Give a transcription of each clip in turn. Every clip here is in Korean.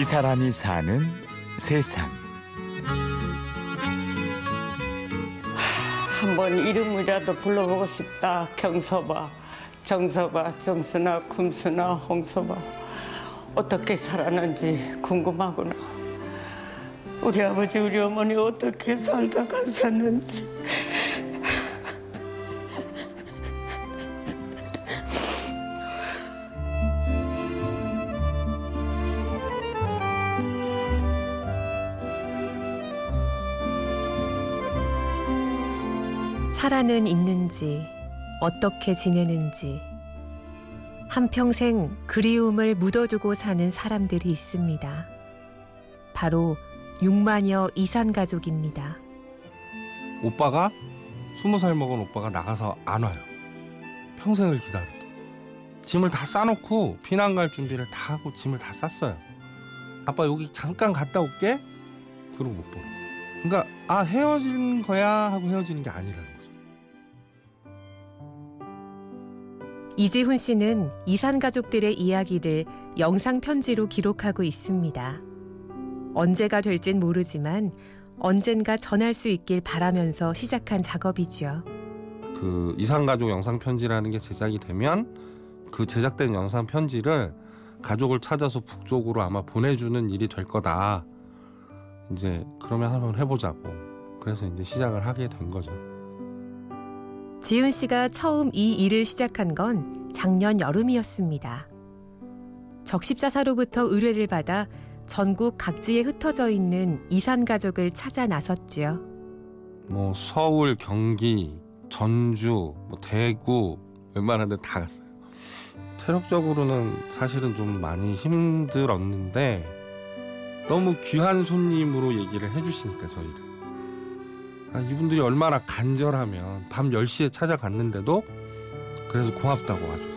이 사람이 사는 세상. 한번 이름이라도 불러보고 싶다. 경서봐, 정서봐, 정순아, 금순아, 홍서봐. 어떻게 살았는지 궁금하구나. 우리 아버지, 우리 어머니 어떻게 살다 갔었는지. 살아는 있는지, 어떻게 지내는지, 한평생 그리움을 묻어두고 사는 사람들이 있습니다. 바로 6만여 이산 가족입니다. 오빠가 스무 살 먹은 오빠가 나가서 안 와요. 평생을 기다려. 짐을 다 싸놓고 피난 갈 준비를 다 하고 짐을 다 쌌어요. 아빠 여기 잠깐 갔다 올게. 그러고 못 보러. 그러니까 아 헤어진 거야 하고 헤어지는 게 아니라는 거 이지훈 씨는 이산 가족들의 이야기를 영상 편지로 기록하고 있습니다. 언제가 될진 모르지만 언젠가 전할 수 있길 바라면서 시작한 작업이죠. 그 이산 가족 영상 편지라는 게 제작이 되면 그 제작된 영상 편지를 가족을 찾아서 북쪽으로 아마 보내주는 일이 될 거다. 이제 그러면 한번 해보자고. 그래서 이제 시작을 하게 된 거죠. 지훈 씨가 처음 이 일을 시작한 건 작년 여름이었습니다. 적십자사로부터 의뢰를 받아 전국 각지에 흩어져 있는 이산 가족을 찾아 나섰지요. 뭐 서울, 경기, 전주, 뭐 대구 웬만한 데 다 갔어요. 체력적으로는 사실은 좀 많이 힘들었는데 너무 귀한 손님으로 얘기를 해주시니까 저희를 아, 이분들이 얼마나 간절하면 밤 10시에 찾아갔는데도 그래서 고맙다고 하죠.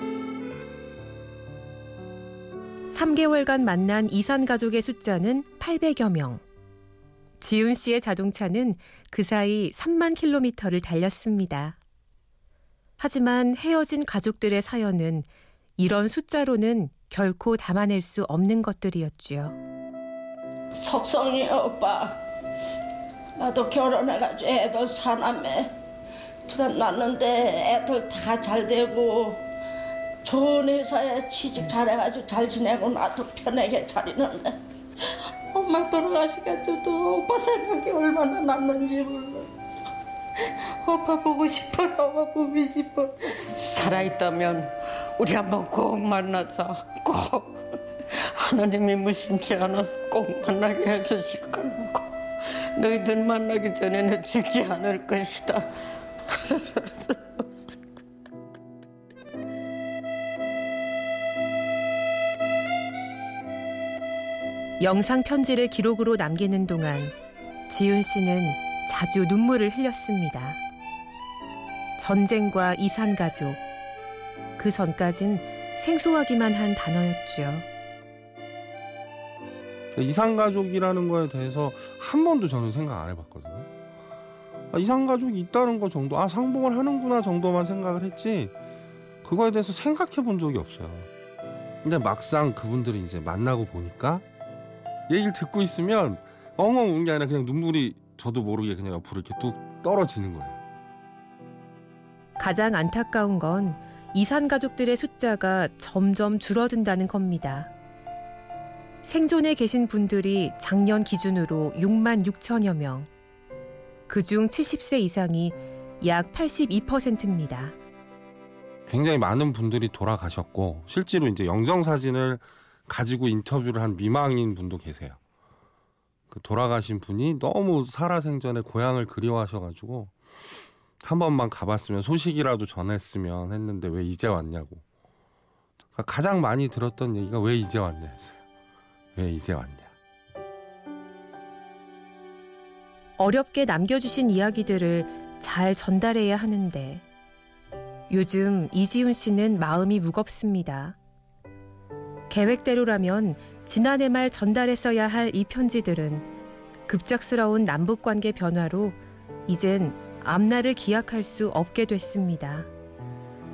3개월간 만난 이산 가족의 숫자는 800여 명. 지훈 씨의 자동차는 그 사이 3만 킬로미터를 달렸습니다. 하지만 헤어진 가족들의 사연은 이런 숫자로는 결코 담아낼 수 없는 것들이었지요. 속성이 오빠. 나도 결혼해가지고 애들 사남매 둘 낳는데 애들 다 잘 되고 좋은 회사에 취직 잘해가지고 잘 지내고 나도 편하게 잘 있는데 엄마 돌아가시겠어도 오빠 생각이 얼마나 났는지 몰라. 오빠 보고 싶어, 오빠 보고 싶어. 살아있다면 우리 한번 꼭 만나자. 꼭. 하나님이 무심치 않아서 꼭 만나게 해주실 거라고. 너희들 만나기 전에는 죽지 않을 것이다. 영상 편지를 기록으로 남기는 동안 지훈 씨는 자주 눈물을 흘렸습니다. 전쟁과 이산 가족. 그 전까진 생소하기만 한 단어였죠. 이산 가족이라는 거에 대해서 한 번도 저는 생각 안 해봤거든요. 아, 이산 가족이 있다는 거 정도, 아 상봉을 하는구나 정도만 생각을 했지 그거에 대해서 생각해 본 적이 없어요. 근데 막상 그분들이 이제 만나고 보니까 얘기를 듣고 있으면 엉엉 우는 게 아니라 그냥 눈물이 저도 모르게 그냥 옆으로 이렇게 뚝 떨어지는 거예요. 가장 안타까운 건 이산 가족들의 숫자가 점점 줄어든다는 겁니다. 생존에 계신 분들이 작년 기준으로 6만 6천여 명. 그중 70세 이상이 약 82%입니다. 굉장히 많은 분들이 돌아가셨고 실제로 이제 영정 사진을 가지고 인터뷰를 한 미망인 분도 계세요. 그 돌아가신 분이 너무 살아생전에 고향을 그리워하셔가지고 한 번만 가봤으면 소식이라도 전했으면 했는데 왜 이제 왔냐고. 그러니까 가장 많이 들었던 얘기가 왜 이제 왔냐 했어요. 왜 이제 왔냐. 어렵게 남겨주신 이야기들을 잘 전달해야 하는데 요즘 이지훈 씨는 마음이 무겁습니다. 계획대로라면 지난해 말 전달했어야 할 이 편지들은 급작스러운 남북 관계 변화로 이젠 앞날을 기약할 수 없게 됐습니다.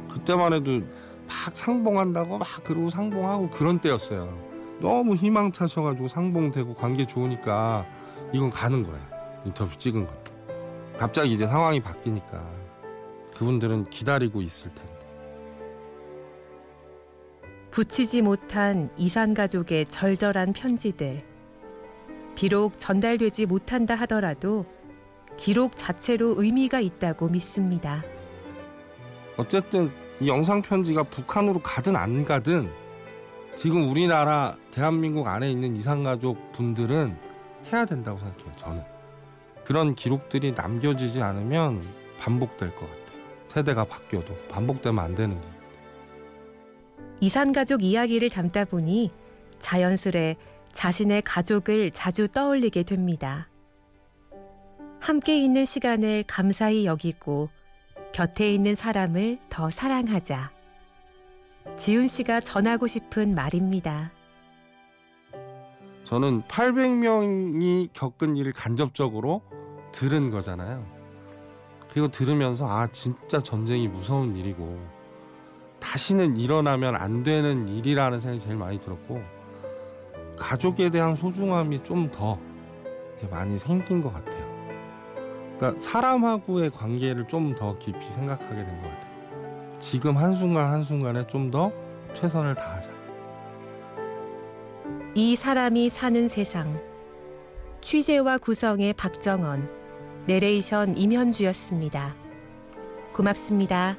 그때만 해도 막 상봉한다고 막 그러고 상봉하고 그런 때였어요. 너무 희망 차셔 가지고 상봉되고 관계 좋으니까 이건 가는 거예요. 인터뷰 찍은 거. 갑자기 이제 상황이 바뀌니까 그분들은 기다리고 있을 텐데. 붙이지 못한 이산 가족의 절절한 편지들. 비록 전달되지 못한다 하더라도 기록 자체로 의미가 있다고 믿습니다. 어쨌든 이 영상 편지가 북한으로 가든 안 가든 지금 우리나라 대한민국 안에 있는 이산가족 분들은 해야 된다고 생각해요. 저는 그런 기록들이 남겨지지 않으면 반복될 것 같아요. 세대가 바뀌어도 반복되면 안 되는 게. 이산 가족 이야기를 담다 보니 자연스레 자신의 가족을 자주 떠올리게 됩니다. 함께 있는 시간을 감사히 여기고 곁에 있는 사람을 더 사랑하자. 지훈 씨가 전하고 싶은 말입니다. 저는 800명이 겪은 일을 간접적으로 들은 거잖아요. 그리고 들으면서 아 진짜 전쟁이 무서운 일이고 다시는 일어나면 안 되는 일이라는 생각이 제일 많이 들었고 가족에 대한 소중함이 좀 더 많이 생긴 것 같아요. 그러니까 사람하고의 관계를 좀 더 깊이 생각하게 된 것 같아요. 지금 한순간 한순간에 좀 더 최선을 다하자. 이 사람이 사는 세상. 취재와 구성의 박정원, 내레이션 임현주였습니다. 고맙습니다.